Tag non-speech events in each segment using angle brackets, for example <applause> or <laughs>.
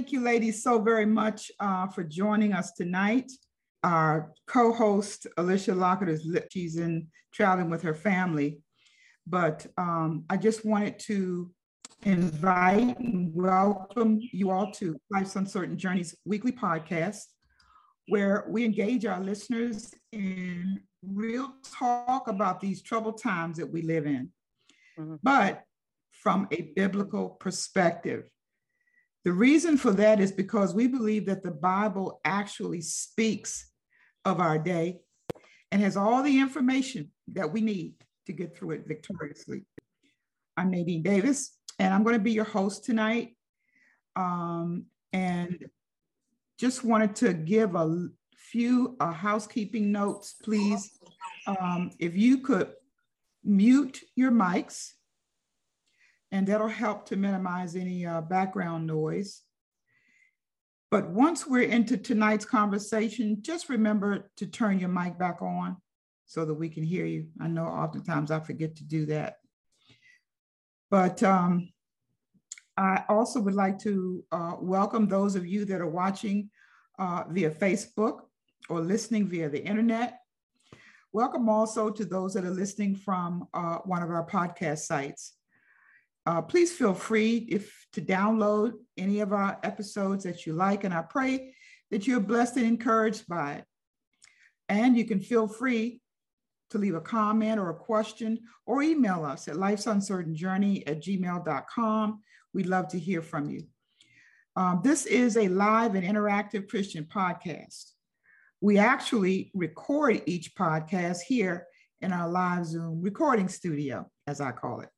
Thank you, ladies, so very much uh, for joining us tonight. Our co-host Alicia Lockett is she's in traveling with her family, but um, I just wanted to invite and welcome you all to Life's Uncertain Journeys weekly podcast, where we engage our listeners in real talk about these troubled times that we live in, mm-hmm. but from a biblical perspective. The reason for that is because we believe that the Bible actually speaks of our day and has all the information that we need to get through it victoriously. I'm Nadine Davis, and I'm going to be your host tonight. Um, and just wanted to give a few uh, housekeeping notes, please. Um, if you could mute your mics, and that'll help to minimize any uh, background noise. But once we're into tonight's conversation, just remember to turn your mic back on so that we can hear you. I know oftentimes I forget to do that. But um, I also would like to uh, welcome those of you that are watching uh, via Facebook or listening via the internet. Welcome also to those that are listening from uh, one of our podcast sites. Uh, please feel free if to download any of our episodes that you like, and I pray that you're blessed and encouraged by it. And you can feel free to leave a comment or a question or email us at lifesuncertainjourney at gmail.com. We'd love to hear from you. Um, this is a live and interactive Christian podcast. We actually record each podcast here in our live Zoom recording studio, as I call it.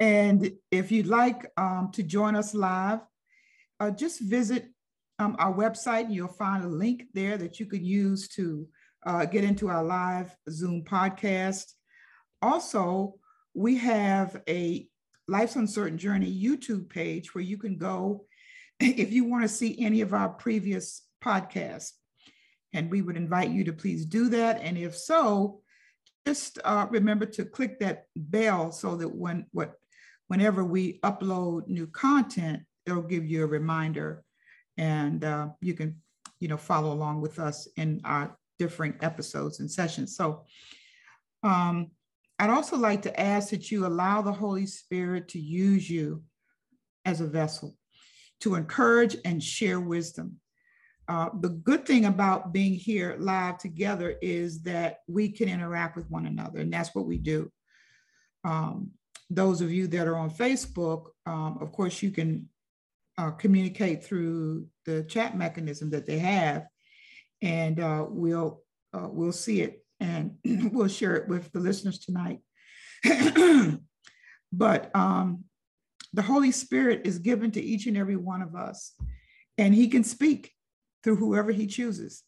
And if you'd like um, to join us live, uh, just visit um, our website. You'll find a link there that you could use to uh, get into our live Zoom podcast. Also, we have a Life's Uncertain Journey YouTube page where you can go <laughs> if you want to see any of our previous podcasts. And we would invite you to please do that. And if so, just uh, remember to click that bell so that when what whenever we upload new content, it'll give you a reminder and uh, you can, you know, follow along with us in our different episodes and sessions. So um, I'd also like to ask that you allow the Holy Spirit to use you as a vessel to encourage and share wisdom. Uh, the good thing about being here live together is that we can interact with one another, and that's what we do. Um, those of you that are on Facebook, um, of course, you can uh, communicate through the chat mechanism that they have, and uh, we'll uh, we'll see it and <clears throat> we'll share it with the listeners tonight. <clears throat> but um, the Holy Spirit is given to each and every one of us, and He can speak through whoever He chooses.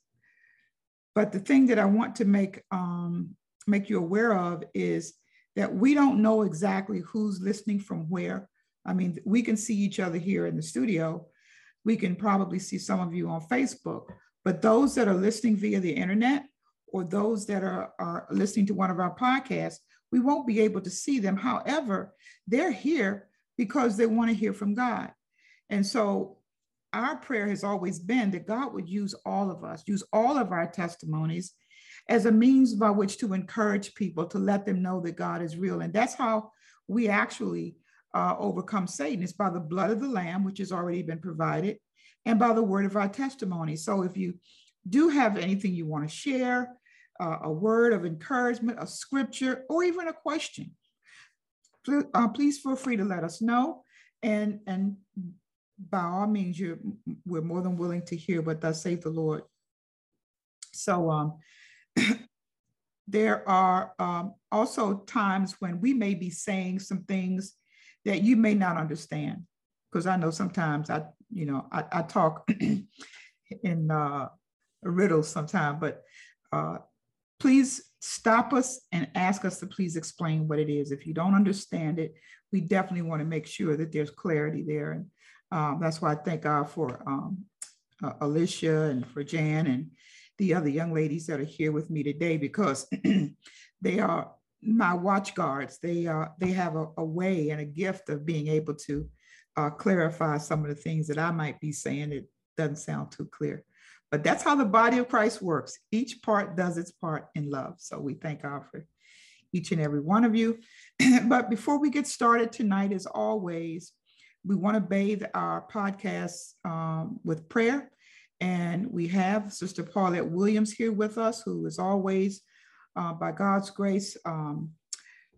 But the thing that I want to make um, make you aware of is that we don't know exactly who's listening from where. I mean, we can see each other here in the studio. We can probably see some of you on Facebook, but those that are listening via the internet or those that are, are listening to one of our podcasts, we won't be able to see them. However, they're here because they want to hear from God. And so our prayer has always been that God would use all of us, use all of our testimonies as a means by which to encourage people to let them know that God is real. And that's how we actually uh, overcome Satan. It's by the blood of the Lamb, which has already been provided, and by the word of our testimony. So if you do have anything you want to share, uh, a word of encouragement, a scripture, or even a question, please, uh, please feel free to let us know. And, and by all means, you're, we're more than willing to hear what thus saith the Lord. So um, <coughs> there are um, also times when we may be saying some things that you may not understand. Because I know sometimes I, you know, I, I talk <coughs> in uh, riddles sometimes, but uh, please stop us and ask us to please explain what it is. If you don't understand it, we definitely want to make sure that there's clarity there. And um, that's why I thank God for um, uh, Alicia and for Jan and the other young ladies that are here with me today because <clears throat> they are my watch guards. They are they have a, a, way and a gift of being able to uh, clarify some of the things that I might be saying that doesn't sound too clear. But that's how the body of Christ works. Each part does its part in love. So we thank God for each and every one of you. <clears throat> but before we get started tonight, as always, we want to bathe our podcast um, with prayer. And we have Sister Paulette Williams here with us, who is always, uh, by God's grace, um,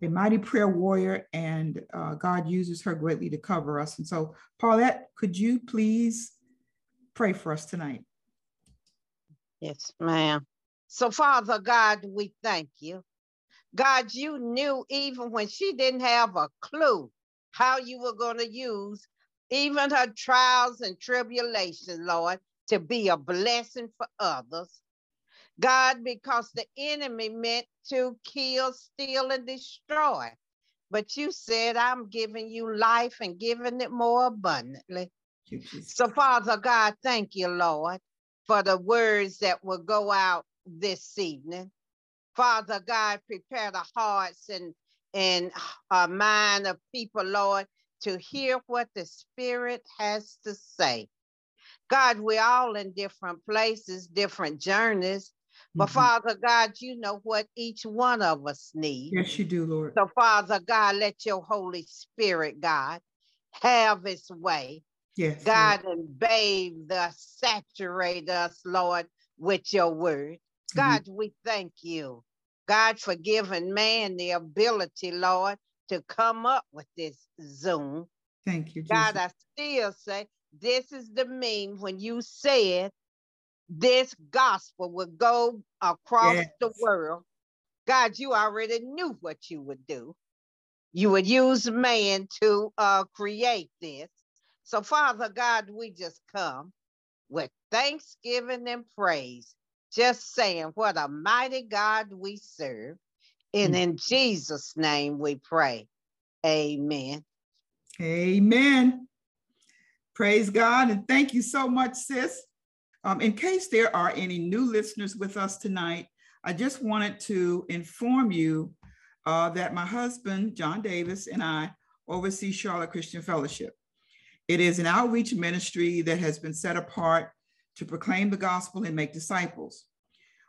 a mighty prayer warrior, and uh, God uses her greatly to cover us. And so, Paulette, could you please pray for us tonight? Yes, ma'am. So, Father God, we thank you. God, you knew even when she didn't have a clue how you were going to use even her trials and tribulations, Lord, to be a blessing for others. God, because the enemy meant to kill, steal, and destroy. But you said, I'm giving you life and giving it more abundantly. So, Father God, thank you, Lord, for the words that will go out this evening. Father God, prepare the hearts and and a mind of people, Lord, to hear what the Spirit has to say. God, we're all in different places, different journeys. But mm-hmm. Father God, you know what each one of us needs. Yes, you do, Lord. So, Father God, let your Holy Spirit, God, have its way. Yes. God, Lord. and bathe us, saturate us, Lord, with your word. Mm-hmm. God, we thank you God for giving man the ability, Lord, to come up with this Zoom. Thank you, Jesus. God, I still say this is the mean when you said this gospel would go across yes. the world. God, you already knew what you would do. You would use man to uh, create this. So, Father God, we just come with thanksgiving and praise just saying, what a mighty God we serve. And mm. in Jesus' name we pray. Amen. Amen. Praise God. And thank you so much, sis. Um, in case there are any new listeners with us tonight, I just wanted to inform you uh, that my husband, John Davis, and I oversee Charlotte Christian Fellowship. It is an outreach ministry that has been set apart to proclaim the gospel and make disciples.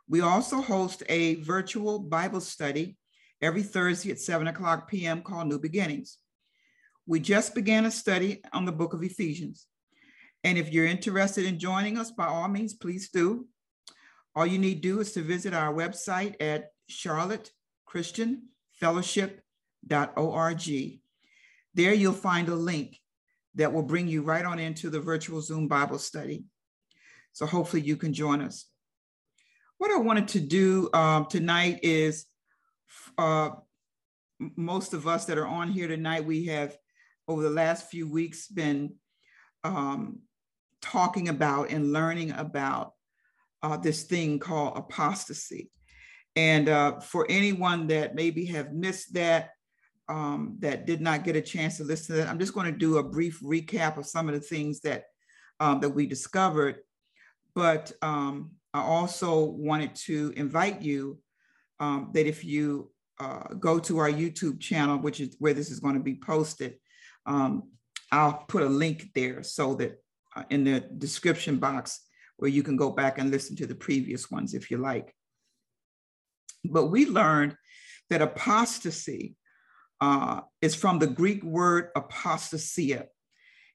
We also host a virtual Bible study every Thursday at 7 o'clock p.m. called New Beginnings. We just began a study on the book of Ephesians. And if you're interested in joining us, by all means, please do. All you need to do is to visit our website at charlottechristianfellowship.org. There you'll find a link that will bring you right on into the virtual Zoom Bible study. So hopefully you can join us. What I wanted to do um, tonight is uh, most of us that are on here tonight, we have over the last few weeks been um, talking about and learning about uh, this thing called apostasy. And uh, for anyone that maybe have missed that, um, that did not get a chance to listen to that, I'm just going to do a brief recap of some of the things that um, that we discovered. But um, I also wanted to invite you um, that if you uh, go to our YouTube channel, which is where this is going to be posted, um, I'll put a link there so that uh, in the description box where you can go back and listen to the previous ones if you like. But we learned that apostasy uh, is from the Greek word apostasia,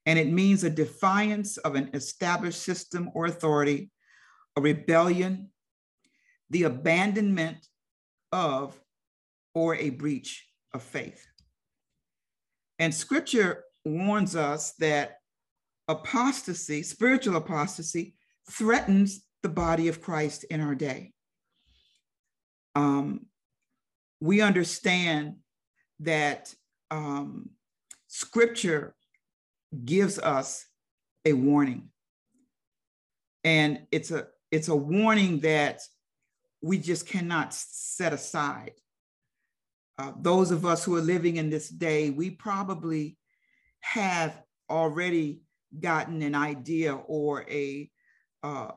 and it means a defiance of an established system or authority a rebellion, the abandonment of, or a breach of faith. And scripture warns us that apostasy, spiritual apostasy, threatens the body of Christ in our day. Um, we understand that um, scripture gives us a warning. And it's a it's a warning that we just cannot set aside. Uh, those of us who are living in this day, we probably have already gotten an idea or a uh,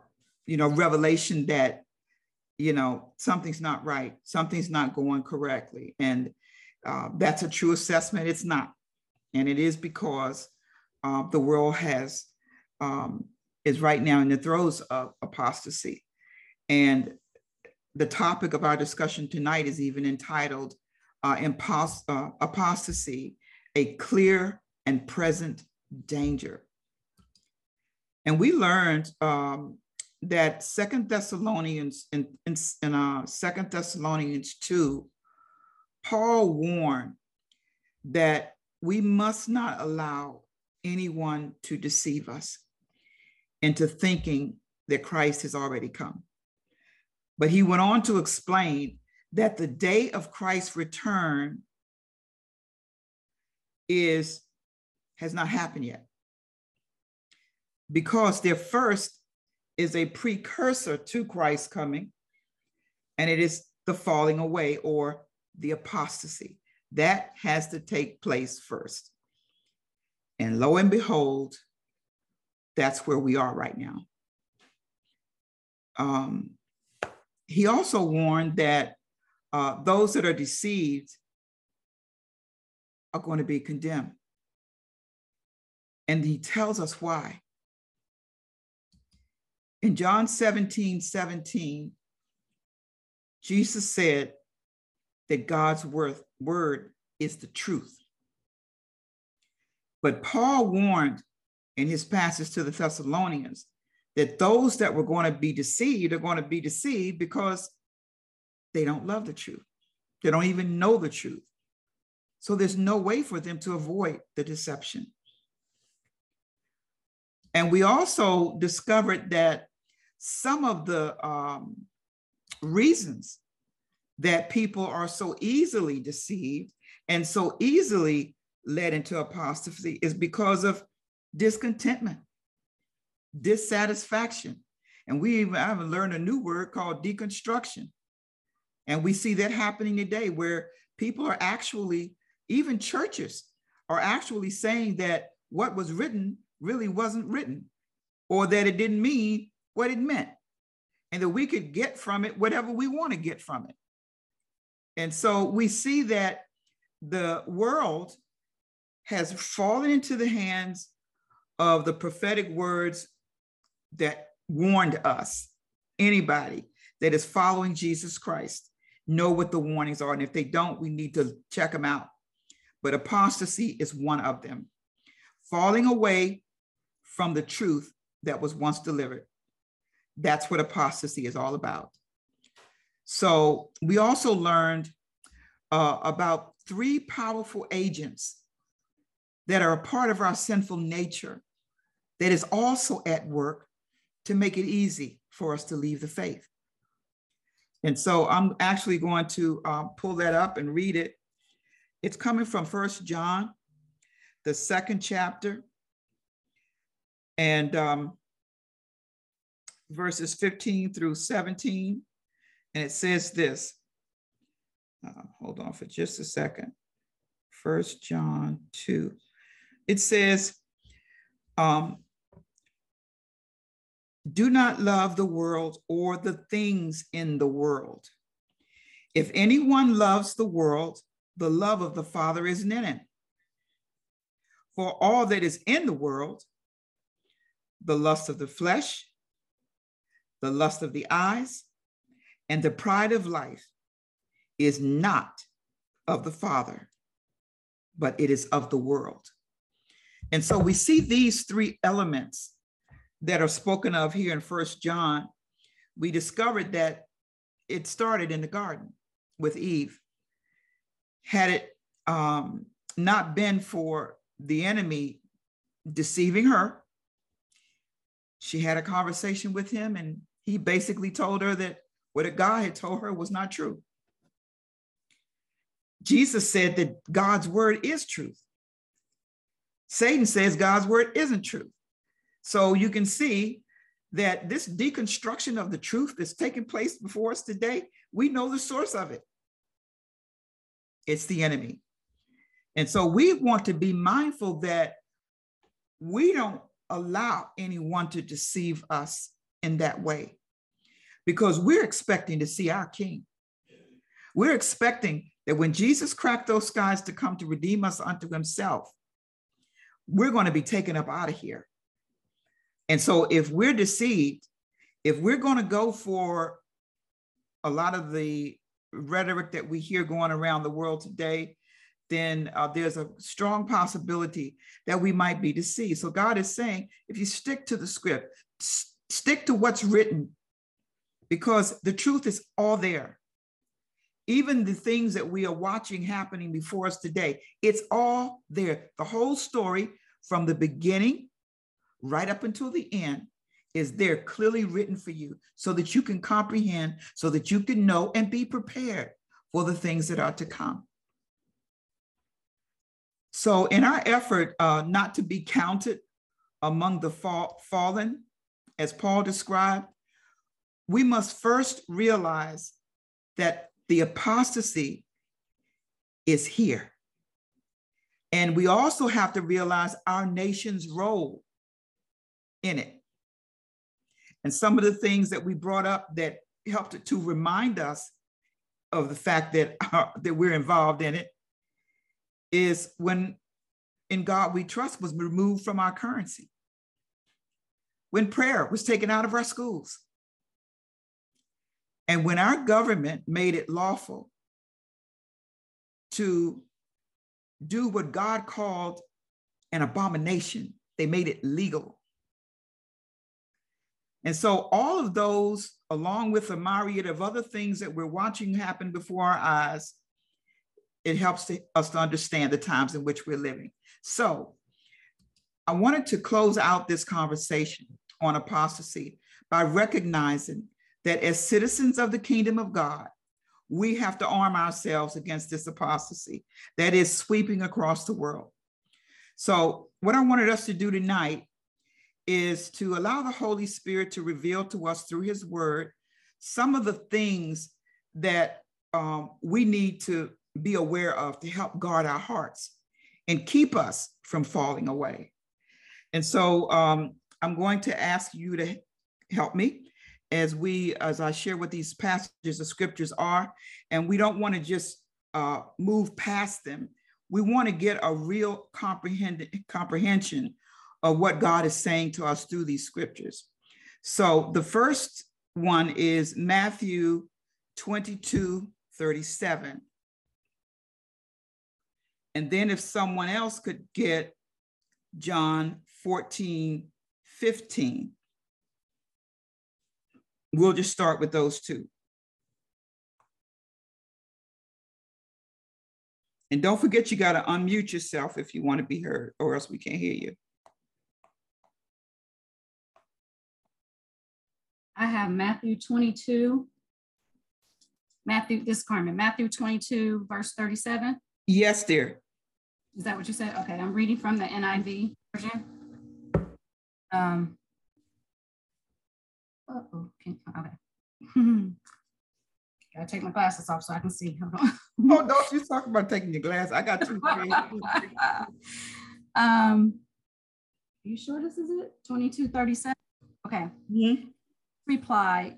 you know revelation that you know something's not right, something's not going correctly, and uh, that's a true assessment. It's not, and it is because uh, the world has um, is right now in the throes of apostasy. And the topic of our discussion tonight is even entitled uh, Impost- uh, Apostasy, a Clear and Present Danger. And we learned um, that Second Thessalonians in, in, in uh, Second Thessalonians 2, Paul warned that we must not allow anyone to deceive us into thinking that Christ has already come. But he went on to explain that the day of Christ's return is has not happened yet. Because there first is a precursor to Christ's coming, and it is the falling away or the apostasy. That has to take place first. And lo and behold, that's where we are right now. Um, he also warned that uh, those that are deceived are going to be condemned. And he tells us why. In John 17 17, Jesus said that God's word, word is the truth. But Paul warned in his passage to the Thessalonians that those that were going to be deceived are going to be deceived because they don't love the truth. They don't even know the truth. So there's no way for them to avoid the deception. And we also discovered that some of the um, reasons that people are so easily deceived and so easily led into apostasy is because of discontentment, dissatisfaction. And we even I have learned a new word called deconstruction. And we see that happening today where people are actually, even churches are actually saying that what was written really wasn't written or that it didn't mean what it meant, and that we could get from it whatever we want to get from it. And so we see that the world has fallen into the hands of the prophetic words that warned us. Anybody that is following Jesus Christ know what the warnings are. And if they don't, we need to check them out. But apostasy is one of them. Falling away from the truth that was once delivered. That's what apostasy is all about. So we also learned uh, about three powerful agents that are a part of our sinful nature that is also at work to make it easy for us to leave the faith. And so I'm actually going to uh, pull that up and read it. It's coming from First John, the second chapter, and um, verses 15 through 17. And it says this. Uh, hold on for just a second. First John 2. It says, um, do not love the world or the things in the world. If anyone loves the world, the love of the Father is not in him. For all that is in the world, the lust of the flesh, the lust of the eyes, and the pride of life is not of the Father, but it is of the world. And so we see these three elements that are spoken of here in First John. We discovered that it started in the garden with Eve. Had it um, not been for the enemy deceiving her, she had a conversation with him and he basically told her that what God had told her was not true. Jesus said that God's word is truth. Satan says God's word isn't true. So you can see that this deconstruction of the truth that's taking place before us today, we know the source of it. It's the enemy. And so we want to be mindful that we don't allow anyone to deceive us in that way because we're expecting to see our king. We're expecting that when Jesus cracked those skies to come to redeem us unto himself, we're going to be taken up out of here. And so if we're deceived, if we're going to go for a lot of the rhetoric that we hear going around the world today, then uh, there's a strong possibility that we might be deceived. So God is saying, if you stick to the script, s- stick to what's written, because the truth is all there. Even the things that we are watching happening before us today, it's all there. The whole story from the beginning right up until the end is there clearly written for you so that you can comprehend, so that you can know and be prepared for the things that are to come. So, in our effort uh, not to be counted among the fall, fallen, as Paul described, we must first realize that the apostasy is here. And we also have to realize our nation's role in it. And some of the things that we brought up that helped to remind us of the fact that, uh, that we're involved in it is when in God we trust was removed from our currency, when prayer was taken out of our schools, and when our government made it lawful to do what God called an abomination, they made it legal. And so all of those, along with a myriad of other things that we're watching happen before our eyes, it helps to, us to understand the times in which we're living. So I wanted to close out this conversation on apostasy by recognizing that as citizens of the kingdom of God, we have to arm ourselves against this apostasy that is sweeping across the world. So, what I wanted us to do tonight is to allow the Holy Spirit to reveal to us through His Word some of the things that um, we need to be aware of to help guard our hearts and keep us from falling away. And so um, I'm going to ask you to help me as we, as I share what these passages of scriptures are, and we don't want to just uh, move past them. We want to get a real comprehend, comprehension of what God is saying to us through these scriptures. So the first one is Matthew 22, 37. And then if someone else could get John 14, 15. We'll just start with those two. And don't forget, you got to unmute yourself if you want to be heard, or else we can't hear you. I have Matthew 22. Matthew, this is Carmen, Matthew 22, verse 37. Yes, dear. Is that what you said? Okay, I'm reading from the NIV version. Um, uh-oh, okay. <laughs> Gotta take my glasses off so I can see. Hold on. oh, don't you talk about taking your glass. I got two. <laughs> um, are you sure this is it? 2237? Okay. Mm-hmm. Reply,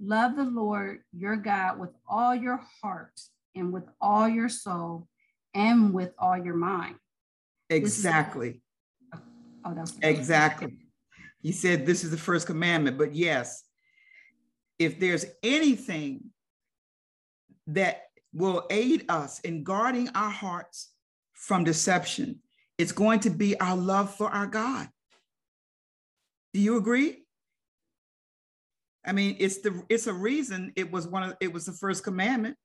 love the Lord your God with all your heart and with all your soul and with all your mind. Exactly. Is, oh, that's exactly. He said this is the first commandment, but yes, if there's anything that will aid us in guarding our hearts from deception, it's going to be our love for our God. Do you agree? I mean, it's the it's a reason it was one of it was the first commandment.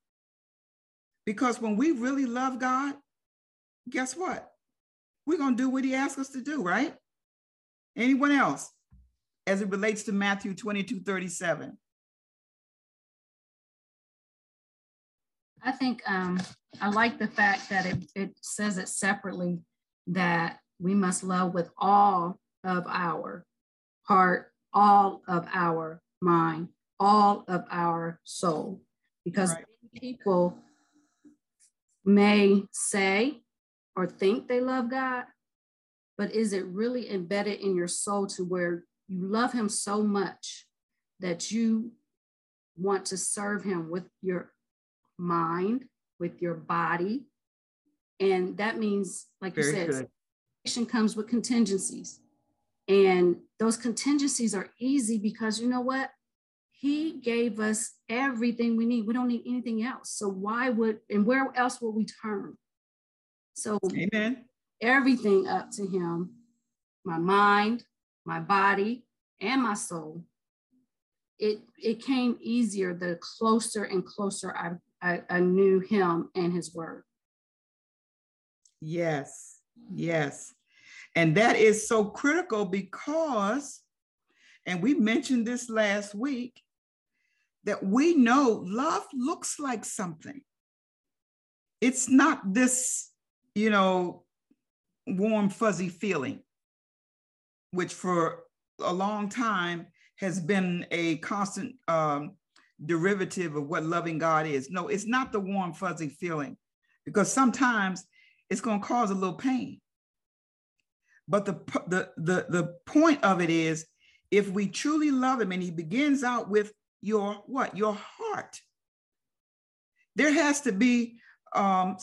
Because when we really love God, guess what? We're to do what he asks us to do, right? Anyone else as it relates to Matthew 22 37? I think um, I like the fact that it, it says it separately that we must love with all of our heart, all of our mind, all of our soul. Because right. people may say or think they love God, but is it really embedded in your soul to where you love Him so much that you want to serve Him with your mind, with your body? And that means, like Very you said, comes with contingencies. And those contingencies are easy because you know what? He gave us everything we need. We don't need anything else. So why would and where else will we turn? So Amen. Everything up to him, my mind, my body, and my soul. It it came easier the closer and closer I, I, I knew him and his word. Yes, yes. And that is so critical because, and we mentioned this last week, that we know love looks like something. It's not this, you know, warm, fuzzy feeling, which for a long time has been a constant um, derivative of what loving God is. No, it's not the warm, fuzzy feeling because sometimes it's going to cause a little pain. But the, the, the, the point of it is if we truly love him and he begins out with your what? Your heart. There has to be, um,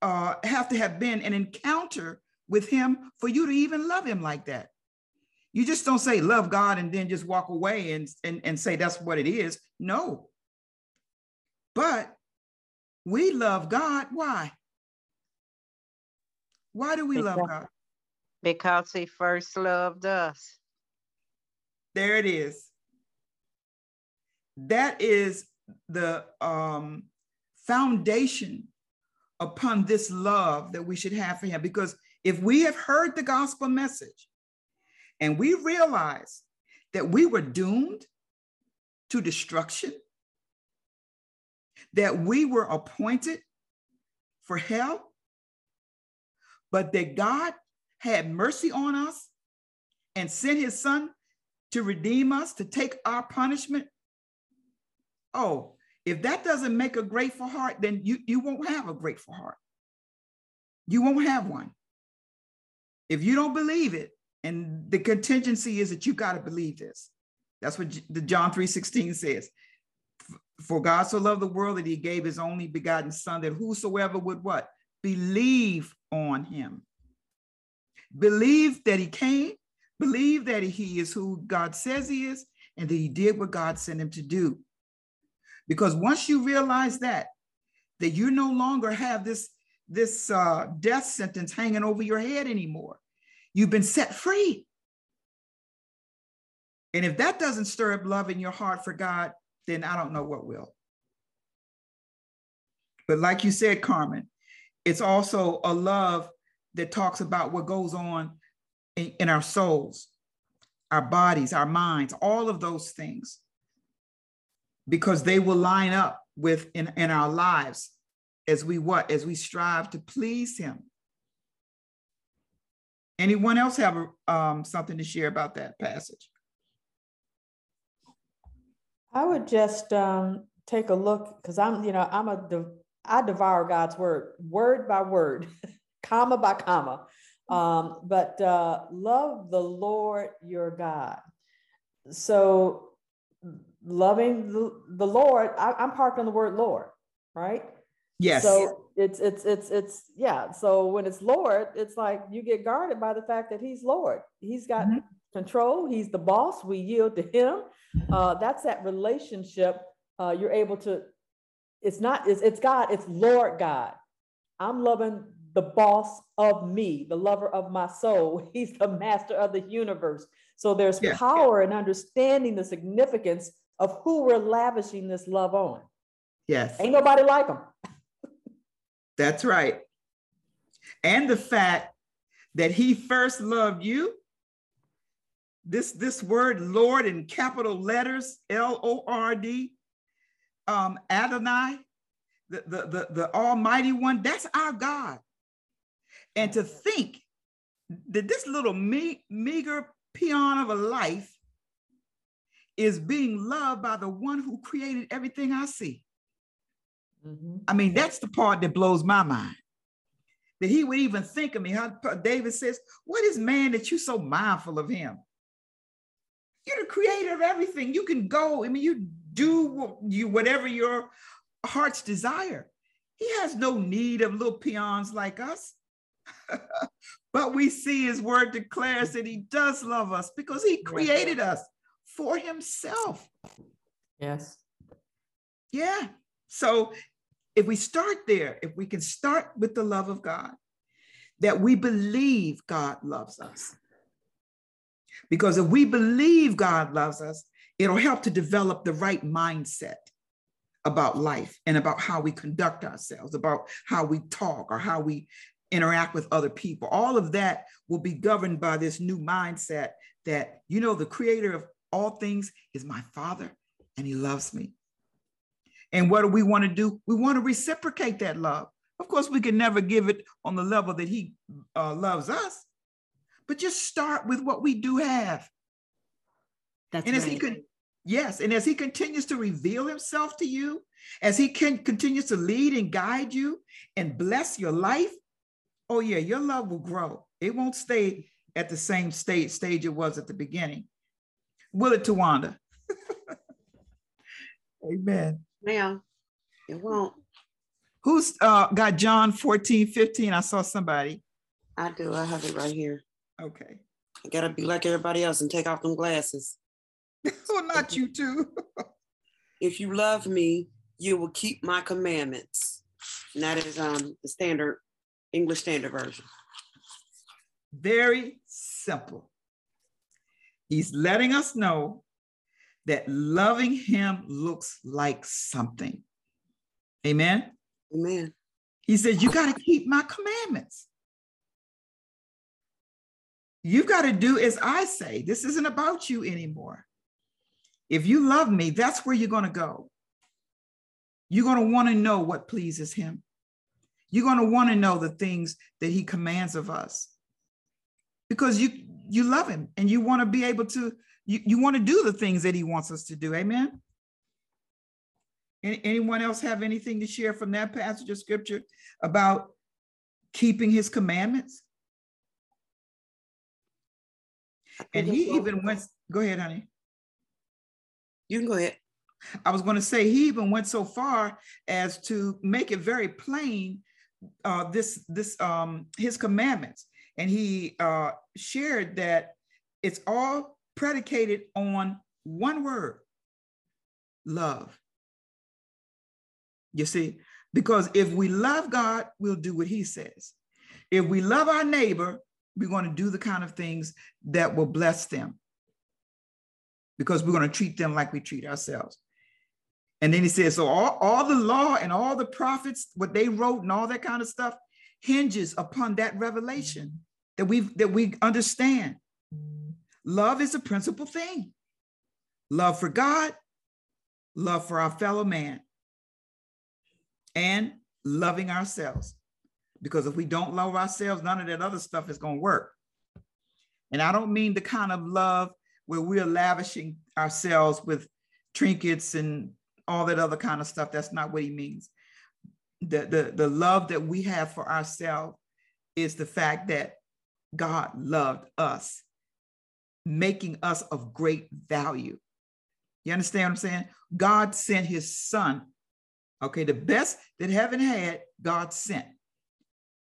uh, have to have been an encounter with him for you to even love him like that. You just don't say love God and then just walk away and, and, and say that's what it is. No. But we love God. Why? Why do we love God? Because he first loved us. There it is. That is the um, foundation upon this love that we should have for him. Because if we have heard the gospel message and we realize that we were doomed to destruction, that we were appointed for hell, but that God had mercy on us and sent his son to redeem us, to take our punishment. Oh, if that doesn't make a grateful heart, then you, you won't have a grateful heart. You won't have one. If you don't believe it, and the contingency is that you got to believe this. That's what the John 3:16 says. For God so loved the world that he gave his only begotten son that whosoever would what? Believe on him. Believe that he came, believe that he is who God says he is, and that he did what God sent him to do. Because once you realize that, that you no longer have this, this uh, death sentence hanging over your head anymore, you've been set free. And if that doesn't stir up love in your heart for God, then I don't know what will. But like you said, Carmen, it's also a love that talks about what goes on in, in our souls, our bodies, our minds, all of those things, because they will line up with in, in our lives as we what? As we strive to please him. Anyone else have um, something to share about that passage? I would just um, take a look because I'm, you know, I'm a, I devour God's word, word by word. <laughs> comma by comma. Um, but uh, love the Lord your God. So loving the, the Lord, I, I'm parked on the word Lord, right? Yes. So it's it's it's it's yeah. So when it's Lord, it's like you get guarded by the fact that He's Lord. He's got mm-hmm. control. He's the boss. We yield to Him. Uh, that's that relationship. Uh, you're able to. It's not. It's, it's God. It's Lord God. I'm loving the boss of me, the lover of my soul. <laughs> He's the master of the universe. So there's yeah. power in understanding the significance of who we're lavishing this love on. Yes. Ain't nobody like him. <laughs> That's right. And the fact that he first loved you. This, this word Lord in capital letters, L O R D, um, Adonai, the, the, the, the Almighty One, that's our God. And to think that this little me- meager peon of a life is being loved by the one who created everything I see. Mm-hmm. I mean, that's the part that blows my mind. That he would even think of me. How David says, What is man that you're so mindful of him? You're the creator of everything. You can go, I mean, you do you whatever your heart's desire. He has no need of little peons like us. <laughs> but we see his word declares that he does love us because he created us for himself. Yes. Yeah. So if we start there, if we can start with the love of God, that we believe God loves us. Because if we believe God loves us, it'll help to develop the right mindset about life and about how we conduct ourselves, about how we talk or how we interact with other people. All of that will be governed by this new mindset that, you know, the creator of all things is my father and he loves me. And what do we want to do? We want to reciprocate that love. Of course, we can never give it on the level that he uh, loves us, but just start with what we do have. That's and as right. he can, yes, and as he continues to reveal himself to you, as he can continues to lead and guide you and bless your life, oh yeah, your love will grow. It won't stay at the same state stage it was at the beginning. Will it, Tawanda? <laughs> Amen. Now, it won't. Who's uh, got John 14, 15? I saw somebody. I do. I have it right here. Okay. I gotta be like everybody else and take off them glasses. <laughs> oh, not you too. <laughs> If you love me, you will keep my commandments. And that is um the standard English Standard Version. Very simple. He's letting us know that loving him looks like something. Amen. Amen. He says, You got to keep my commandments. You've got to do as I say. This isn't about you anymore. If you love me, that's where you're going to go. You're going to want to know what pleases him. You're going to want to know the things that he commands of us. Because you you love him and you want to be able to you, you want to do the things that he wants us to do amen? Any, anyone else have anything to share from that passage of scripture about keeping his commandments? And he even went go ahead honey. You can go ahead. I was going to say he even went so far as to make it very plain uh, this this um, his commandments, and he uh, shared that it's all predicated on one word: love. You see, because if we love God, we'll do what He says. If we love our neighbor, we're going to do the kind of things that will bless them because we're going to treat them like we treat ourselves. And then he says, so all, all the law and all the prophets, what they wrote and all that kind of stuff hinges upon that revelation that we that we understand. Love is a principal thing. Love for God, love for our fellow man, and loving ourselves. Because if we don't love ourselves, none of that other stuff is going to work. And I don't mean the kind of love where we're lavishing ourselves with trinkets and all that other kind of stuff. That's not what he means. The, the, the love that we have for ourselves is the fact that God loved us, making us of great value. You understand what I'm saying? God sent his son. Okay, the best that heaven had, God sent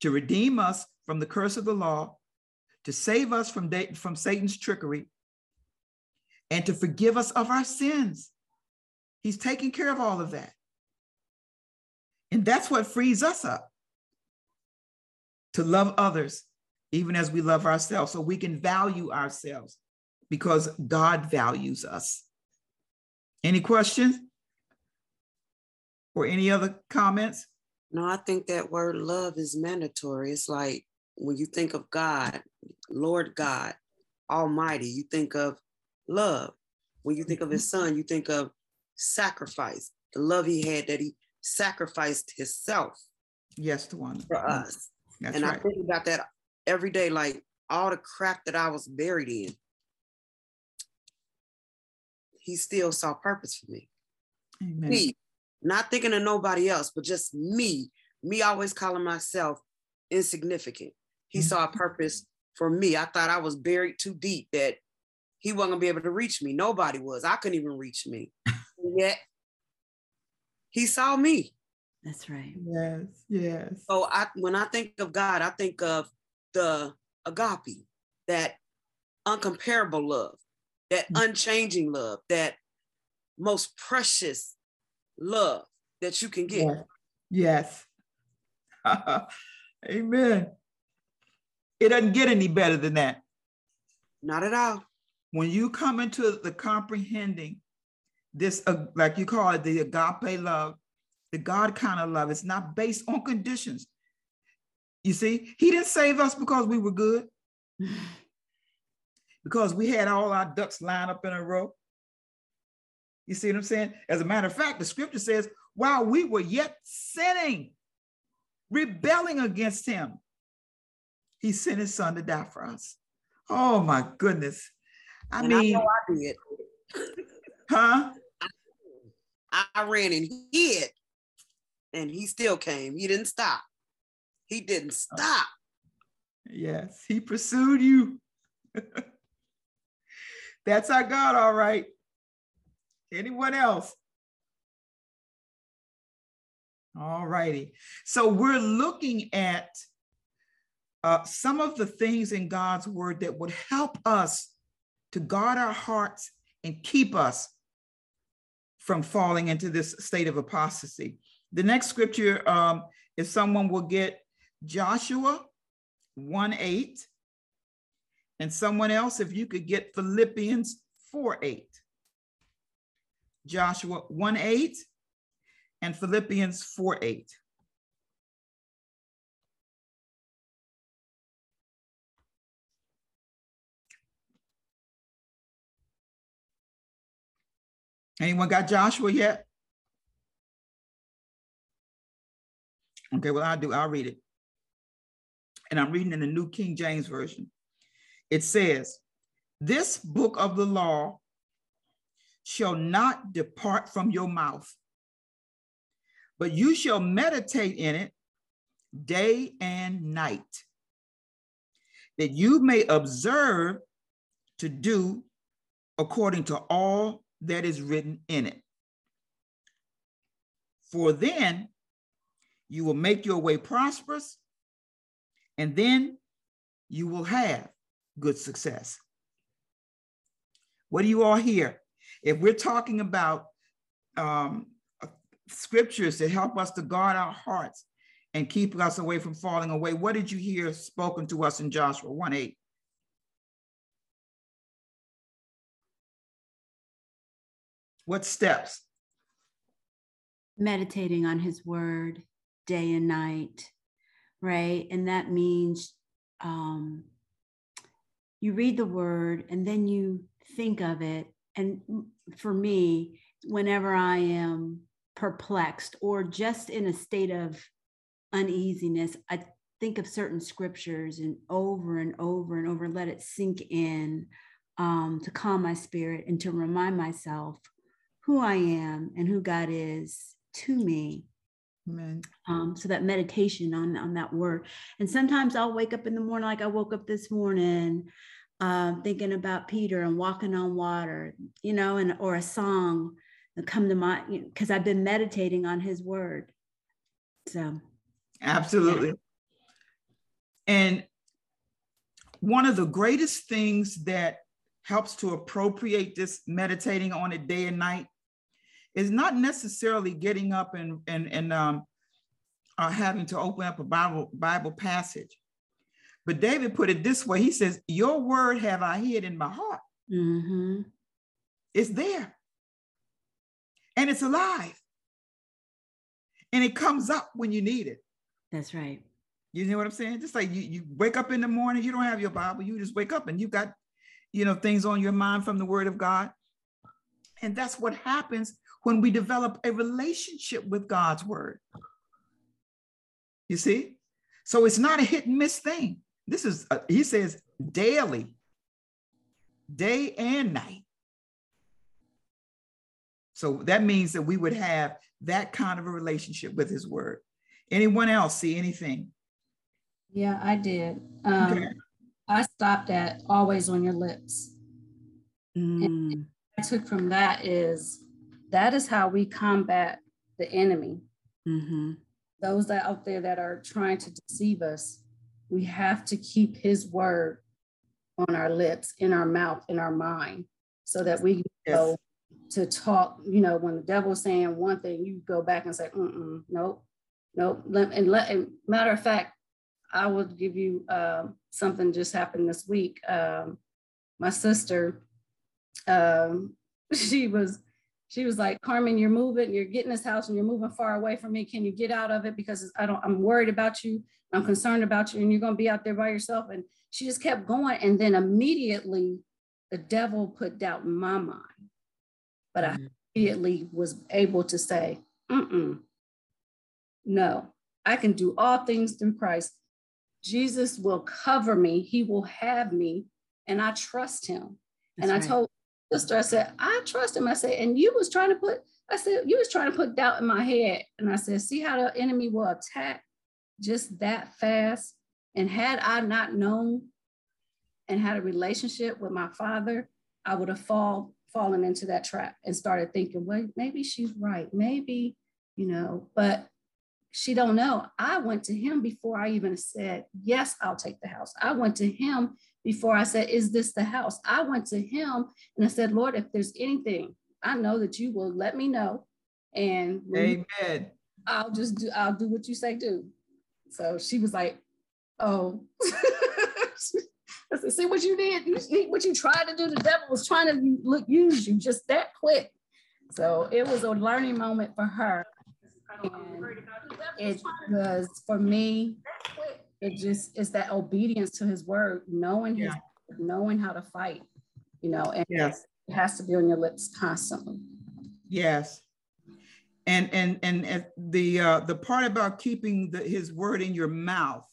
to redeem us from the curse of the law, to save us from, from Satan's trickery, and to forgive us of our sins. He's taking care of all of that. And that's what frees us up to love others, even as we love ourselves, so we can value ourselves because God values us. Any questions? Or any other comments? No, I think that word love is mandatory. It's like when you think of God, Lord God, Almighty, you think of love. When you think of his son, you think of sacrifice, the love he had that he sacrificed himself Yes, the one for us. That's and right. I think about that every day, like all the crap that I was buried in. He still saw purpose for me. Amen. Me, not thinking of nobody else, but just me. Me always calling myself insignificant. He Mhm. saw a purpose for me. I thought I was buried too deep that he wasn't gonna be able to reach me. Nobody was. I couldn't even reach me. And yet he saw me. That's right. Yes, yes. So I when I think of God, I think of the agape, that uncomparable love, that Mm. unchanging love, that most precious love that you can get. Yes. <laughs> Amen. It doesn't get any better than that. Not at all. When you come into the comprehending this, uh, like you call it, the agape love, the God kind of love, it's not based on conditions. You see, He didn't save us because we were good, <sighs> because we had all our ducks lined up in a row. You see what I'm saying? As a matter of fact, the scripture says, while we were yet sinning, rebelling against him, he sent his son to die for us. Oh my goodness. I And mean, I know I did. <laughs> huh? I ran and hid, and he still came. He didn't stop. He didn't stop. Yes, he pursued you. <laughs> That's our God, all right. Anyone else? All righty. So we're looking at uh, some of the things in God's word that would help us to guard our hearts and keep us from falling into this state of apostasy. The next scripture, um, someone will get Joshua 1 8, and someone else, if you could get Philippians 4 8. Joshua 1 8 and Philippians 4 8. Anyone got Joshua yet? Okay, well, I'll do, I'll read it. And I'm reading in the New King James Version. It says, This book of the law shall not depart from your mouth, but you shall meditate in it day and night, that you may observe to do according to all that is written in it. For then you will make your way prosperous, and then you will have good success. What do you all hear? If we're talking about um, scriptures that help us to guard our hearts and keep us away from falling away, what did you hear spoken to us in Joshua 1 8? What steps? Meditating on his word day and night, right? And that means um, you read the word and then you think of it. And for me, whenever I am perplexed or just in a state of uneasiness, I think of certain scriptures and over and over and over, let it sink in um, to calm my spirit and to remind myself who I am and who God is to me. Amen. Um, so that meditation on, on that word. And sometimes I'll wake up in the morning, like I woke up this morning, um, thinking about Peter and walking on water, you know, and or a song that come to mind because I've been meditating on his word. So Absolutely. And one of the greatest things that helps to appropriate this meditating on it day and night is not necessarily getting up and and and um, uh, having to open up a Bible Bible passage. But David put it this way: He says, "Your word have I hid in my heart. Mm-hmm. It's there, and it's alive, and it comes up when you need it." that's right. You know what I'm saying? Just like you, you wake up in the morning, you don't have your Bible, you just wake up and you've got, you know, things on your mind from the Word of God. And that's what happens when we develop a relationship with God's Word. You see? So it's not a hit and miss thing. This is, a, he says, daily, day and night. So that means that we would have that kind of a relationship with His Word. Anyone else see anything? Yeah, I did. Um, Okay. I stopped at always on your lips. Mm, I took from that is that is how we combat the enemy. mhm. Those that out there that are trying to deceive us. we have to keep his word on our lips, in our mouth, in our mind, so that we yes. go to talk. You know, when the devil's saying one thing, you go back and say, Mm-mm, nope, nope. And, let, and matter of fact, I will give you uh, something just happened this week. Um, my sister, um, <laughs> she was she was like, Carmen, you're moving, you're getting this house and you're moving far away from me. Can you get out of it? Because I don't, I'm worried about you. I'm concerned about you and you're going to be out there by yourself. And she just kept going. And then immediately the devil put doubt in my mind. But mm-hmm. I immediately was able to say, Mm-mm, no, I can do all things through Christ. Jesus will cover me. He will have me. And I trust him. That's and I right. told sister, I said, I trust him. I said, and you was trying to put, I said, you was trying to put doubt in my head. And I said, see how the enemy will attack just that fast. And had I not known and had a relationship with my father, I would have fall, fallen into that trap and started thinking, well, maybe she's right. Maybe, you know, but she don't know. I went to him before I even said, yes, I'll take the house. I went to him before I said, Is this the house? I went to him and I said, Lord, if there's anything, I know that you will let me know. And Amen. I'll just do, I'll do what you say do. So she was like, Oh, <laughs> I said, see what you did, you, what you tried to do. The devil was trying to look, use you just that quick. So it was a learning moment for her. And it was for me it just is that obedience to his word, knowing his yeah. knowing how to fight, you know, and yes. it has to be on your lips constantly. Yes. And and and, and the uh the part about keeping the, his word in your mouth,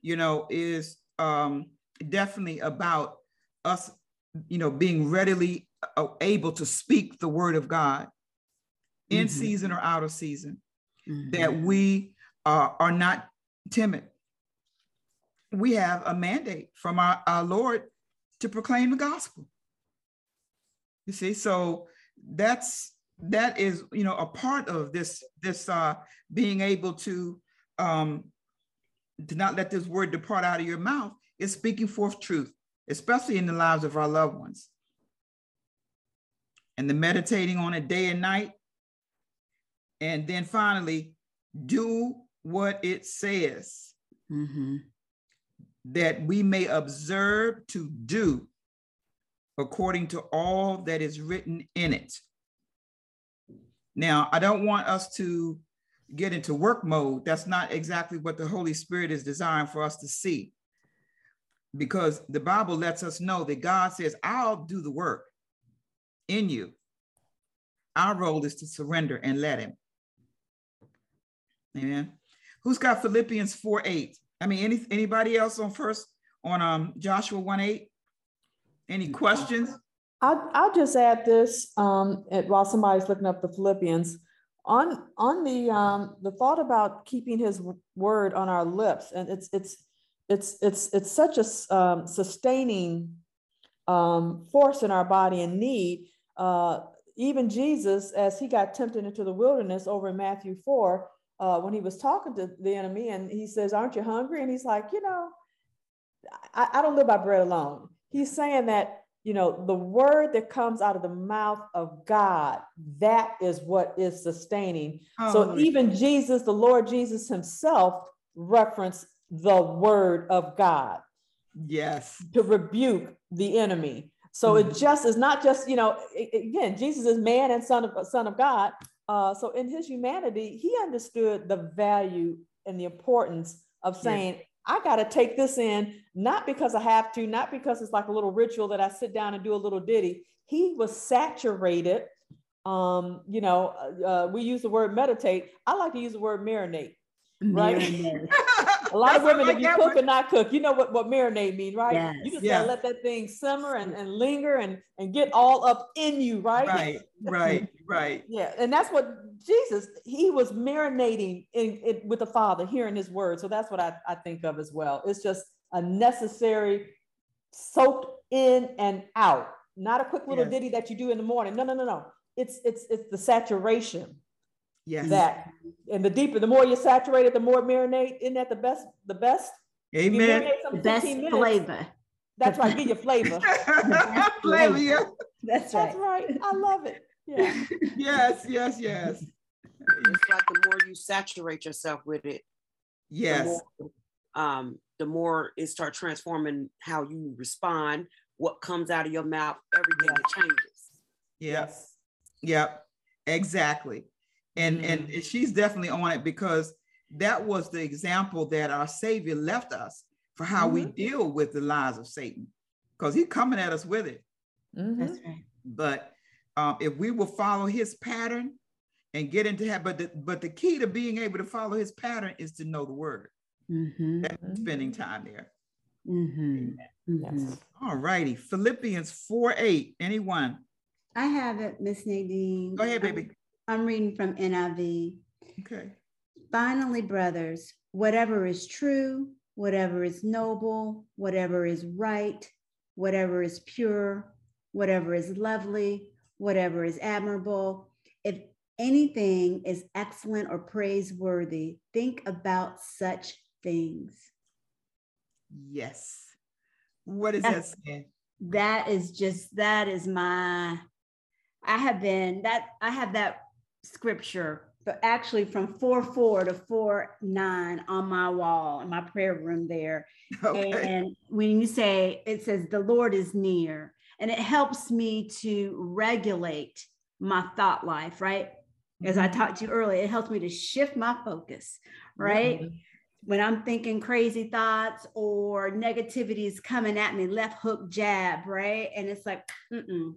you know, is um definitely about us, you know, being readily uh, able to speak the word of God in mm-hmm. season or out of season, mm-hmm. that we uh, are not timid we have a mandate from our, our Lord to proclaim the gospel. You see, so that's that is you know a part of this this uh being able to um to not let this word depart out of your mouth is speaking forth truth especially in the lives of our loved ones and the meditating on it day and night and then finally do what it says mm-hmm that we may observe to do according to all that is written in it. Now, I don't want us to get into work mode. That's not exactly what the Holy Spirit is designed for us to see. Because the Bible lets us know that God says, I'll do the work in you. Our role is to surrender and let Him. Amen. Who's got Philippians 4 8? I mean, any anybody else on first on um Joshua 1 8? Any questions? I'll, I'll just add this um, while somebody's looking up the Philippians on on the um, the thought about keeping His word on our lips, and it's it's it's it's it's such a um, sustaining um, force in our body and need. Uh, even Jesus, as he got tempted into the wilderness over in Matthew four, uh, when he was talking to the enemy and he says, Aren't you hungry? And he's like, You know, I, I don't live by bread alone. He's saying that, you know, the word that comes out of the mouth of God, that is what is sustaining. Oh, so even Jesus, the Lord Jesus himself, referenced the word of God. Yes. To rebuke the enemy. So mm-hmm. it just is not just, you know, again, Jesus is man and son of son of God, uh, so in his humanity, he understood the value and the importance of saying. I got to take this in, not because I have to, not because it's like a little ritual that I sit down and do a little ditty. He was saturated. Um, you know, uh, uh we use the word meditate. I like to use the word marinate right? <laughs> a lot of women, if you cook one. or not cook, you know what, what marinate mean, right? Yes. You just yeah. gotta let that thing simmer and, and linger and, and get all up in you, right? Right, right, right. <laughs> yeah, and that's what Jesus, he was marinating in, in with the Father, hearing his word. So that's what I, I think of as well. It's just a necessary soaked in and out, not a quick little yes. ditty that you do in the morning. No, no, no, no. It's it's it's the saturation Yes. That and the deeper, the more you saturate it, the more marinate. Isn't that the best? The best. Amen. <laughs> The best flavor. That's right. Give your flavor. flavor, yeah. That's right. That's right. I love it. Yeah. <laughs> Yes, yes, yes. It's like the more you saturate yourself with it, Yes. the more, um, the more it start transforming how you respond, what comes out of your mouth, everything it changes. Yep. Yep. Exactly. And and she's definitely on it because that was the example that our Savior left us for how we deal with the lies of Satan. Because he's coming at us with it. Mhm. That's right. But um, if we will follow his pattern and get into that, but the, but the key to being able to follow his pattern is to know the word. Mm-hmm. That's spending time there. Mm-hmm. Yes. All righty. Philippians 4 8. Anyone? I have it, Miss Nadine. Go ahead, I'm- baby. I'm reading from NIV. Okay. Finally, brothers, whatever is true, whatever is noble, whatever is right, whatever is pure, whatever is lovely, whatever is admirable, if anything is excellent or praiseworthy, think about such things. Yes. What is that saying? That is just, that is my, I have been, that, I have that scripture, but actually from 4 4 to 4 9 on my wall in my prayer room there. <laughs> Okay. And when you say it says the Lord is near, and it helps me to regulate my thought life, right? As I Mhm. talked to you earlier, it helps me to shift my focus, right? When I'm thinking crazy thoughts or negativity is coming at me, left hook jab, right? And it's like, mm-mm,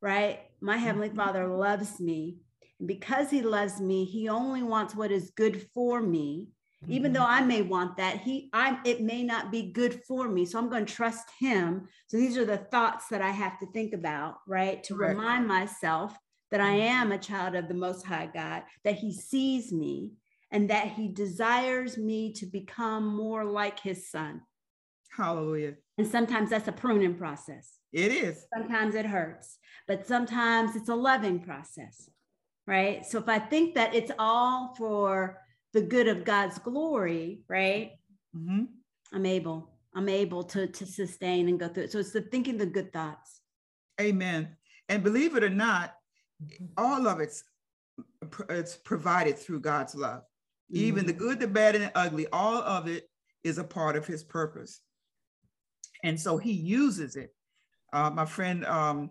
right? My Heavenly Mhm. Father loves me. Because He loves me, He only wants what is good for me. Even though mm-hmm. i may want that he i it may not be good for me. So i'm going to trust him. So these are the thoughts that i have to think about right? To Correct. remind myself that i mm-hmm. am a child of the most high god that he sees me and that he desires me to become more like his son. Hallelujah. and sometimes that's a pruning process. It is. sometimes it hurts, but sometimes it's a loving process, right? So if I think that it's all for the good of God's glory, right? Mhm. I'm able, I'm able to, to sustain and go through it. So it's the thinking the good thoughts. Amen. And believe it or not, all of it's it's provided through God's love. Even the good, the bad, and the ugly, all of it is a part of his purpose. And so he uses it. Uh, my friend um,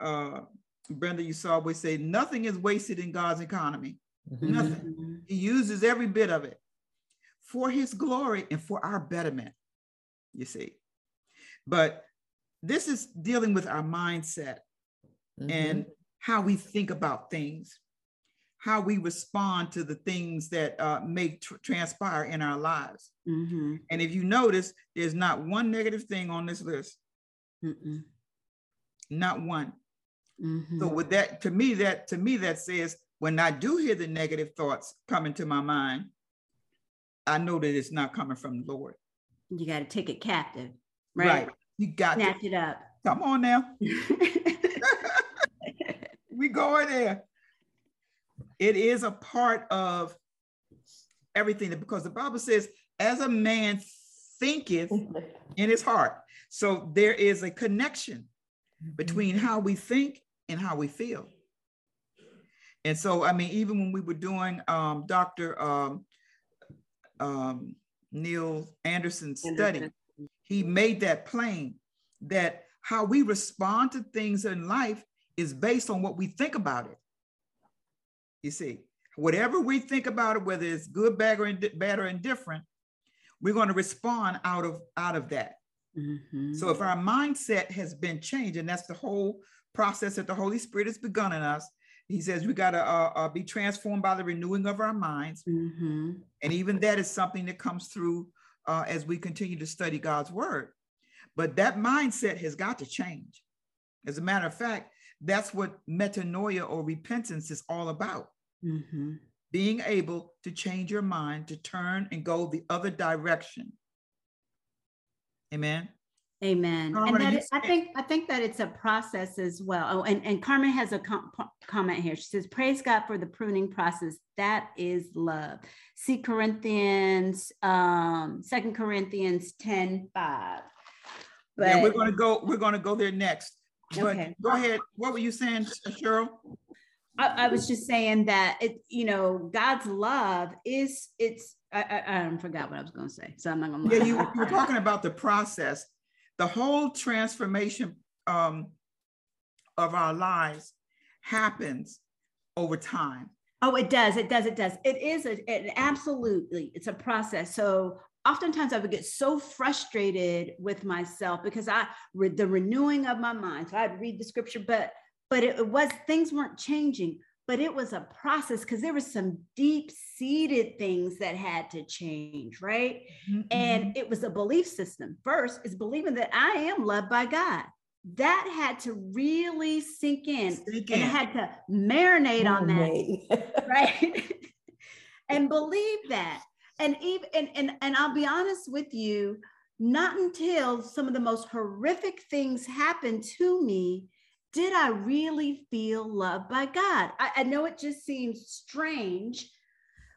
uh, Brenda, you saw always say, nothing is wasted in God's economy. Nothing. Mhm. He uses every bit of it for his glory and for our betterment, you see. But this is dealing with our mindset and how we think about things, how we respond to the things that uh, may tr- transpire in our lives. Mhm. And if you notice, there's not one negative thing on this list, Mm-mm. not one. Mhm. So with that, to me, that to me that says when I do hear the negative thoughts come into my mind, I know that it's not coming from the Lord. you got to take it captive, right? You got to Snatch it up. come on now. <laughs> <laughs> we going there. It is a part of everything that- because the Bible says, as a man thinketh <laughs> in his heart. So there is a connection between how we think and how we feel. And so, I mean, even when we were doing um, Dr. Um, um, Neil Anderson's study, he made that plain that how we respond to things in life is based on what we think about it. You see, whatever we think about it, whether it's good, bad, or, indi- bad or indifferent, we're going to respond out of out of that. Mhm. So if our mindset has been changed, and that's the whole process that the Holy Spirit has begun in us, he says we got to uh, uh, be transformed by the renewing of our minds. Mhm. And even that is something that comes through uh, as we continue to study God's word. But that mindset has got to change. As a matter of fact, that's what metanoia or repentance is all about Mhm. being able to change your mind, to turn and go the other direction. Amen. Amen. and that is, I think I think that it's a process as well. Oh, and, and Carmen has a com- comment here. She says, "Praise God for the pruning process. That is love." See Corinthians, um, Second Corinthians 10, 5. But yeah, we're going to go. We're going to go there next. But okay. go ahead. What were you saying, Cheryl? I, I, was just saying that it, you know, God's love is it's. I, I, I forgot what I was going to say, so I'm not going to. Yeah, you, you were <laughs> talking about the process the whole transformation um, of our lives happens over time. Oh, it does. It does. It does. It is a, it absolutely. It's a process. So oftentimes I would get so frustrated with myself because I read the renewing of my mind. So I'd read the scripture, but but it was things weren't changing but it was a process because there were some deep seated things that had to change right mm-hmm. and it was a belief system first is believing that i am loved by god that had to really sink in sink and in. had to marinate, marinate. on that <laughs> right <laughs> and believe that and even and, and and i'll be honest with you not until some of the most horrific things happened to me did I really feel loved by God? I, I know it just seems strange,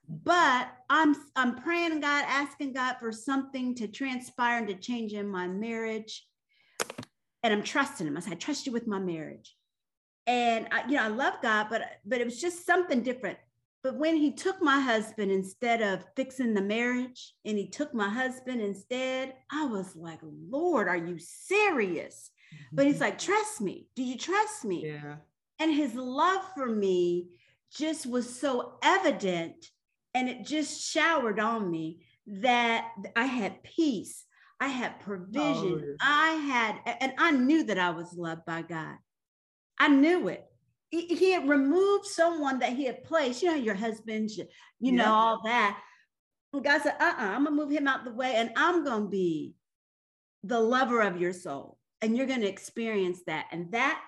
but I'm I'm praying God, asking God for something to transpire and to change in my marriage. And I'm trusting him. I said, I trust you with my marriage. And I, you know, I love God, but but it was just something different. But when he took my husband instead of fixing the marriage, and he took my husband instead, I was like, Lord, are you serious? But he's mm-hmm. like, trust me. Do you trust me? Yeah. And his love for me just was so evident and it just showered on me that I had peace. I had provision. Oh, I had, and I knew that I was loved by God. I knew it. He, he had removed someone that he had placed, you know, your husband, you, you yeah. know, all that. And God said, uh uh-uh, uh, i am going to move him out the way and I'm going to be the lover of your soul and you're going to experience that and that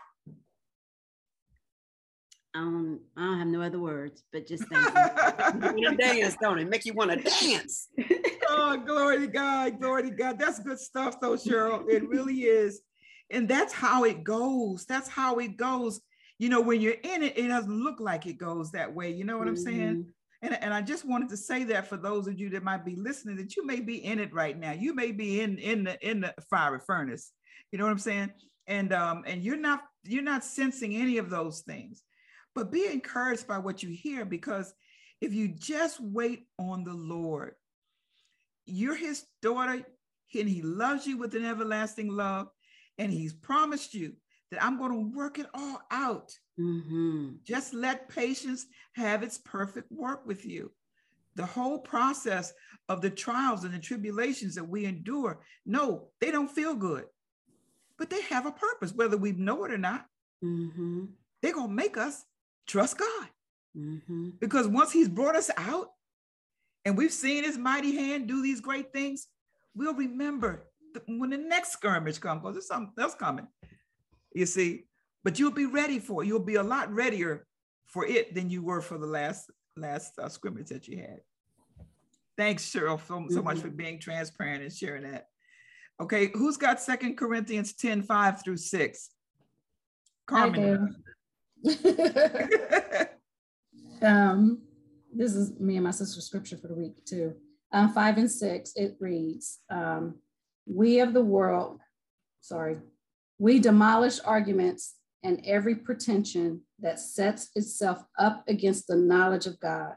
um, I don't have no other words, but just thank you. <laughs> dance, don't it? Make you want to dance. <laughs> oh, glory to God, glory to God. That's good stuff, though, Cheryl. It really is. And that's how it goes. That's how it goes. You know, when you're in it, it doesn't look like it goes that way. You know what mm-hmm. I'm saying? Mm-hmm. And, and I just wanted to say that for those of you that might be listening, that you may be in it right now. You may be in in the in the fiery furnace you know what I'm saying? And um, and you're not you're not sensing any of those things. But be encouraged by what you hear because if you just wait on the Lord, you're his daughter, and he loves you with an everlasting love, and he's promised you that I'm going to work it all out. Mm-hmm. Just let patience have its perfect work with you. The whole process of the trials and the tribulations that we endure, no, they don't feel good but they have a purpose, whether we know it or not. Mm-hmm. They're going to make us trust God. Mm-hmm. Because once He's brought us out and we've seen His mighty hand do these great things, we'll remember when the next skirmish comes, because there's something else coming. You see, but you'll be ready for it. You'll be a lot readier for it than you were for the last last uh, scrimmage that you had. Thanks, Cheryl, so, so much mm-hmm. for being transparent and sharing that. Okay, who's got Second Corinthians 10, 5 through 6? Carmen. <laughs> um, this is me and my sister's scripture for the week too. Um, five and six, it reads, um, we of the world, sorry, we demolish arguments and every pretension that sets itself up against the knowledge of God.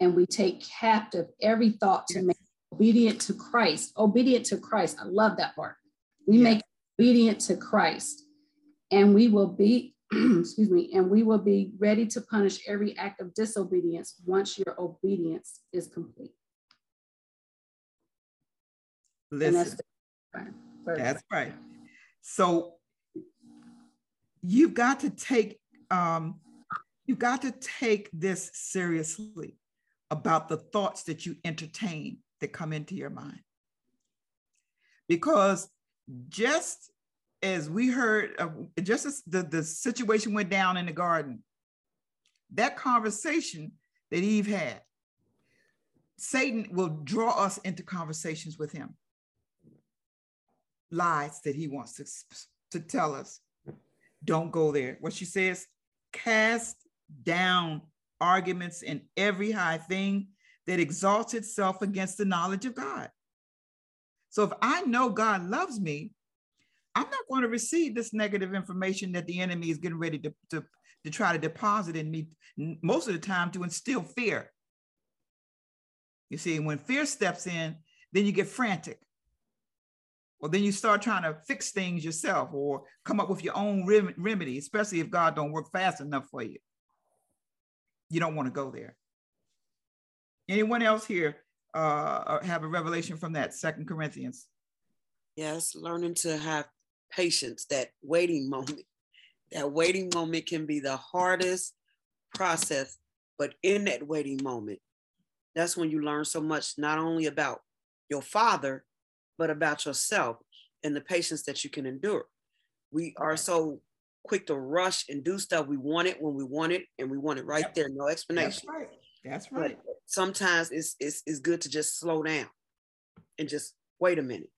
And we take captive every thought to make obedient to Christ, obedient to Christ. I love that part. We yeah. make obedient to Christ, and we will be, <clears throat> excuse me, and we will be ready to punish every act of disobedience once your obedience is complete. Listen, that's, that's right. So you've got to take um, you've got to take this seriously about the thoughts that you entertain that come into your mind. Because just as we heard, uh, just as the, the situation went down in the garden, that conversation that Eve had, Satan will draw us into conversations with him. lies that he wants to, to tell us. Don't go there. What she says, cast down arguments and every high thing that exalts itself against the knowledge of God. So if I know God loves me, I'm not going to receive this negative information that the enemy is getting ready to, to, to try to deposit in me most of the time to instill fear. You see, when fear steps in, then you get frantic. Well, then you start trying to fix things yourself or come up with your own rem- remedy, especially if God don't work fast enough for you. You don't want to go there. Anyone else here uh, have a revelation from that Second Corinthians? Yes, learning to have patience, that waiting moment. That waiting moment can be the hardest process, but in that waiting moment, that's when you learn so much, not only about your father, but about yourself and the patience that you can endure. We are so quick to rush and do stuff. We want it when we want it, and we want it right yep. there, no explanation. That's right. That's right. But sometimes it's, it's it's good to just slow down and just wait a minute.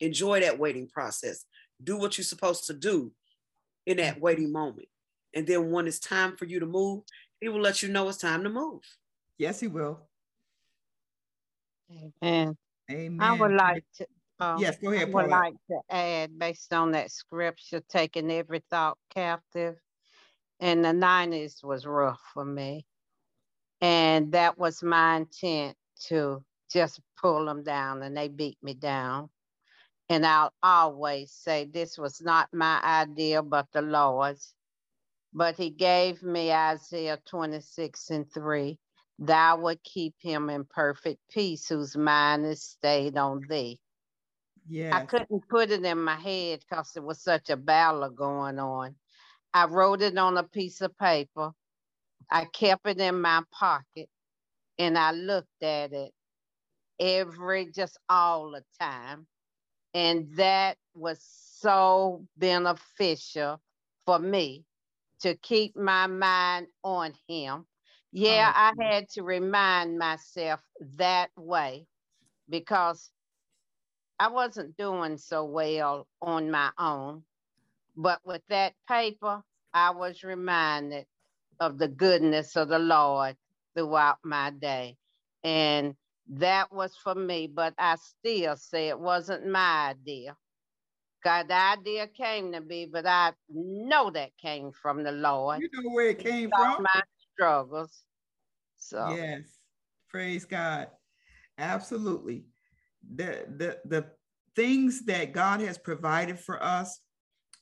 Enjoy that waiting process. Do what you're supposed to do in that waiting moment. And then when it's time for you to move, he will let you know it's time to move. Yes, he will. Amen. Amen. I would like to. Um, yes, go ahead. I would like to add, based on that scripture, taking every thought captive. In the 90s was rough for me. And that was my intent to just pull them down, and they beat me down. And I'll always say this was not my idea, but the Lord's. But he gave me Isaiah 26 and 3 Thou would keep him in perfect peace, whose mind is stayed on thee. Yeah. I couldn't put it in my head because there was such a battle going on. I wrote it on a piece of paper. I kept it in my pocket and I looked at it every, just all the time. And that was so beneficial for me to keep my mind on him yeah, oh, I had to remind myself that way because I wasn't doing so well on my own. But with that paper, I was reminded of the goodness of the Lord throughout my day. And that was for me, but I still say it wasn't my idea. God, the idea came to me, but I know that came from the Lord. You know where it came from? My struggles. So yes, praise God. Absolutely. The the the things that God has provided for us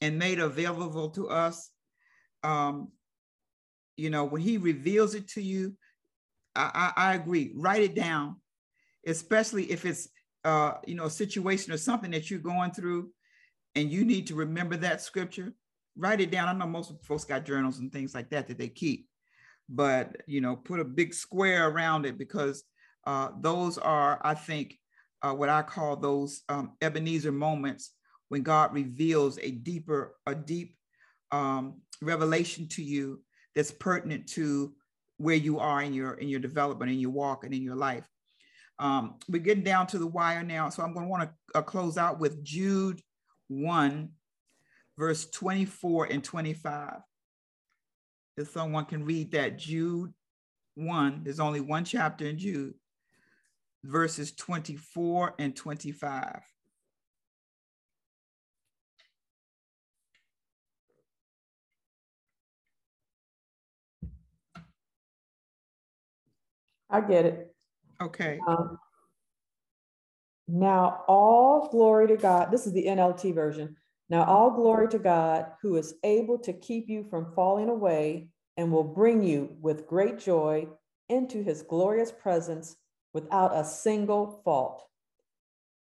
and made available to us, um, you know, when He reveals it to you, I, I, I agree. Write it down, especially if it's uh, you know, a situation or something that you're going through, and you need to remember that scripture. Write it down. I know most folks got journals and things like that that they keep but you know, put a big square around it because uh, those are, I think, uh, what I call those um, Ebenezer moments when God reveals a deeper, a deep um, revelation to you that's pertinent to where you are in your in your development, in your walk, and in your life. Um, we're getting down to the wire now, so I'm going to want to uh, close out with Jude one, verse 24 and 25 if someone can read that Jude 1, there's only one chapter in Jude, verses 24 and 25. I get it. Okay. Um, now, all glory to God. This is the NLT version. Now, all glory to God, who is able to keep you from falling away and will bring you with great joy into his glorious presence without a single fault.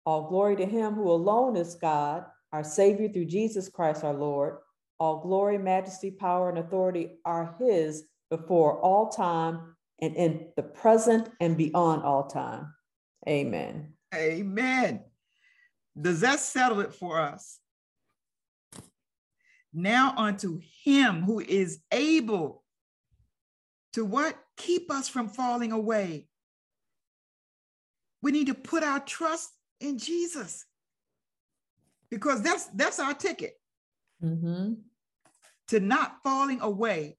All glory to him who alone is God, our Savior through Jesus Christ our Lord. All glory, majesty, power, and authority are his before all time and in the present and beyond all time. Amen. Amen. Does that settle it for us? Now unto him who is able to what? Keep us from falling away. We need to put our trust in Jesus. because that's that's our ticket Mm-hmm. to not falling away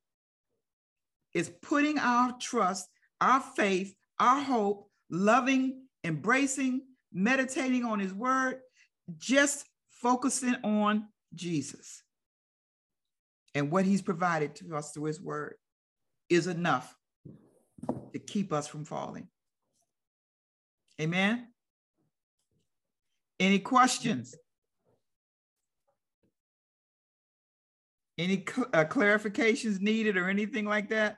is putting our trust, our faith, our hope, loving, embracing, meditating on his word, just focusing on Jesus. And what he's provided to us through his word is enough to keep us from falling. Amen. Any questions? Any cl- uh, clarifications needed or anything like that?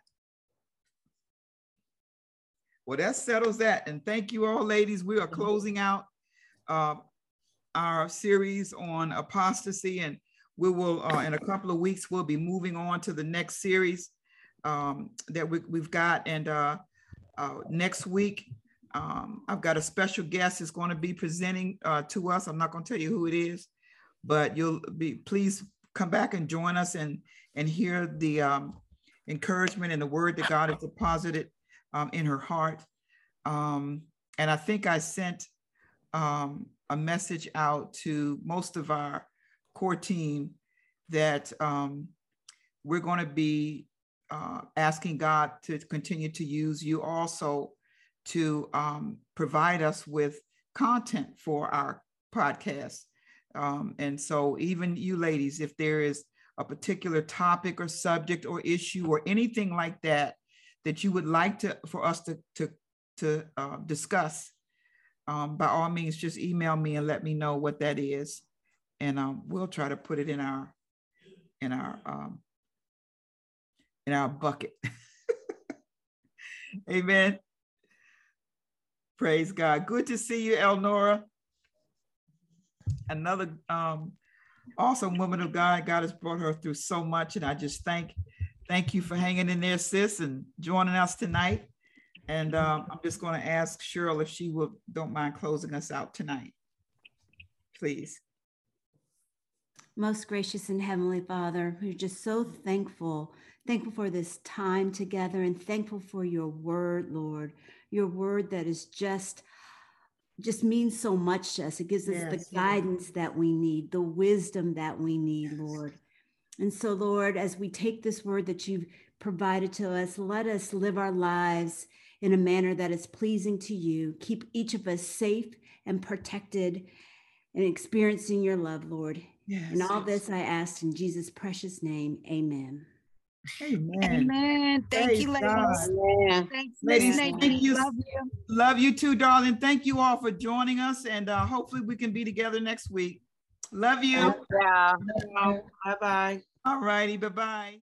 Well, that settles that. And thank you all, ladies. We are closing out uh, our series on apostasy, and we will, uh, in a couple of weeks, we'll be moving on to the next series um, that we, we've got. And uh, uh, next week, um, I've got a special guest that's going to be presenting uh, to us. I'm not going to tell you who it is, but you'll be please come back and join us and and hear the um, encouragement and the word that God has deposited um, in her heart. Um, and I think I sent um, a message out to most of our core team that um, we're going to be uh, asking God to continue to use you also to um, provide us with content for our podcast. Um, and so, even you ladies, if there is a particular topic or subject or issue or anything like that that you would like to for us to to to uh, discuss, um, by all means, just email me and let me know what that is, and um, we'll try to put it in our in our um, in our bucket. <laughs> Amen. Praise God. Good to see you, Elnora another um, awesome woman of God. God has brought her through so much, and I just thank thank you for hanging in there, sis, and joining us tonight. And um, I'm just going to ask Cheryl if she will don't mind closing us out tonight, please. Most gracious and heavenly Father, we're just so thankful, thankful for this time together, and thankful for your word, Lord. Your word that is just just means so much to us. It gives us Yes, the yes. guidance that we need, the wisdom that we need, Lord. And so, Lord, as we take this word that you've provided to us, let us live our lives in a manner that is pleasing to you. Keep each of us safe and protected and experiencing your love, Lord. Yes. And all this I ask in Jesus' precious name. Amen. Amen. Amen. Thank Praise you, ladies. Yeah. Thanks, Ladies, Miss thank you. Love you. Love you too, darling. Thank you all for joining us, and uh, hopefully we can be together next week. Love you. Yeah. Bye bye. All righty. Bye bye.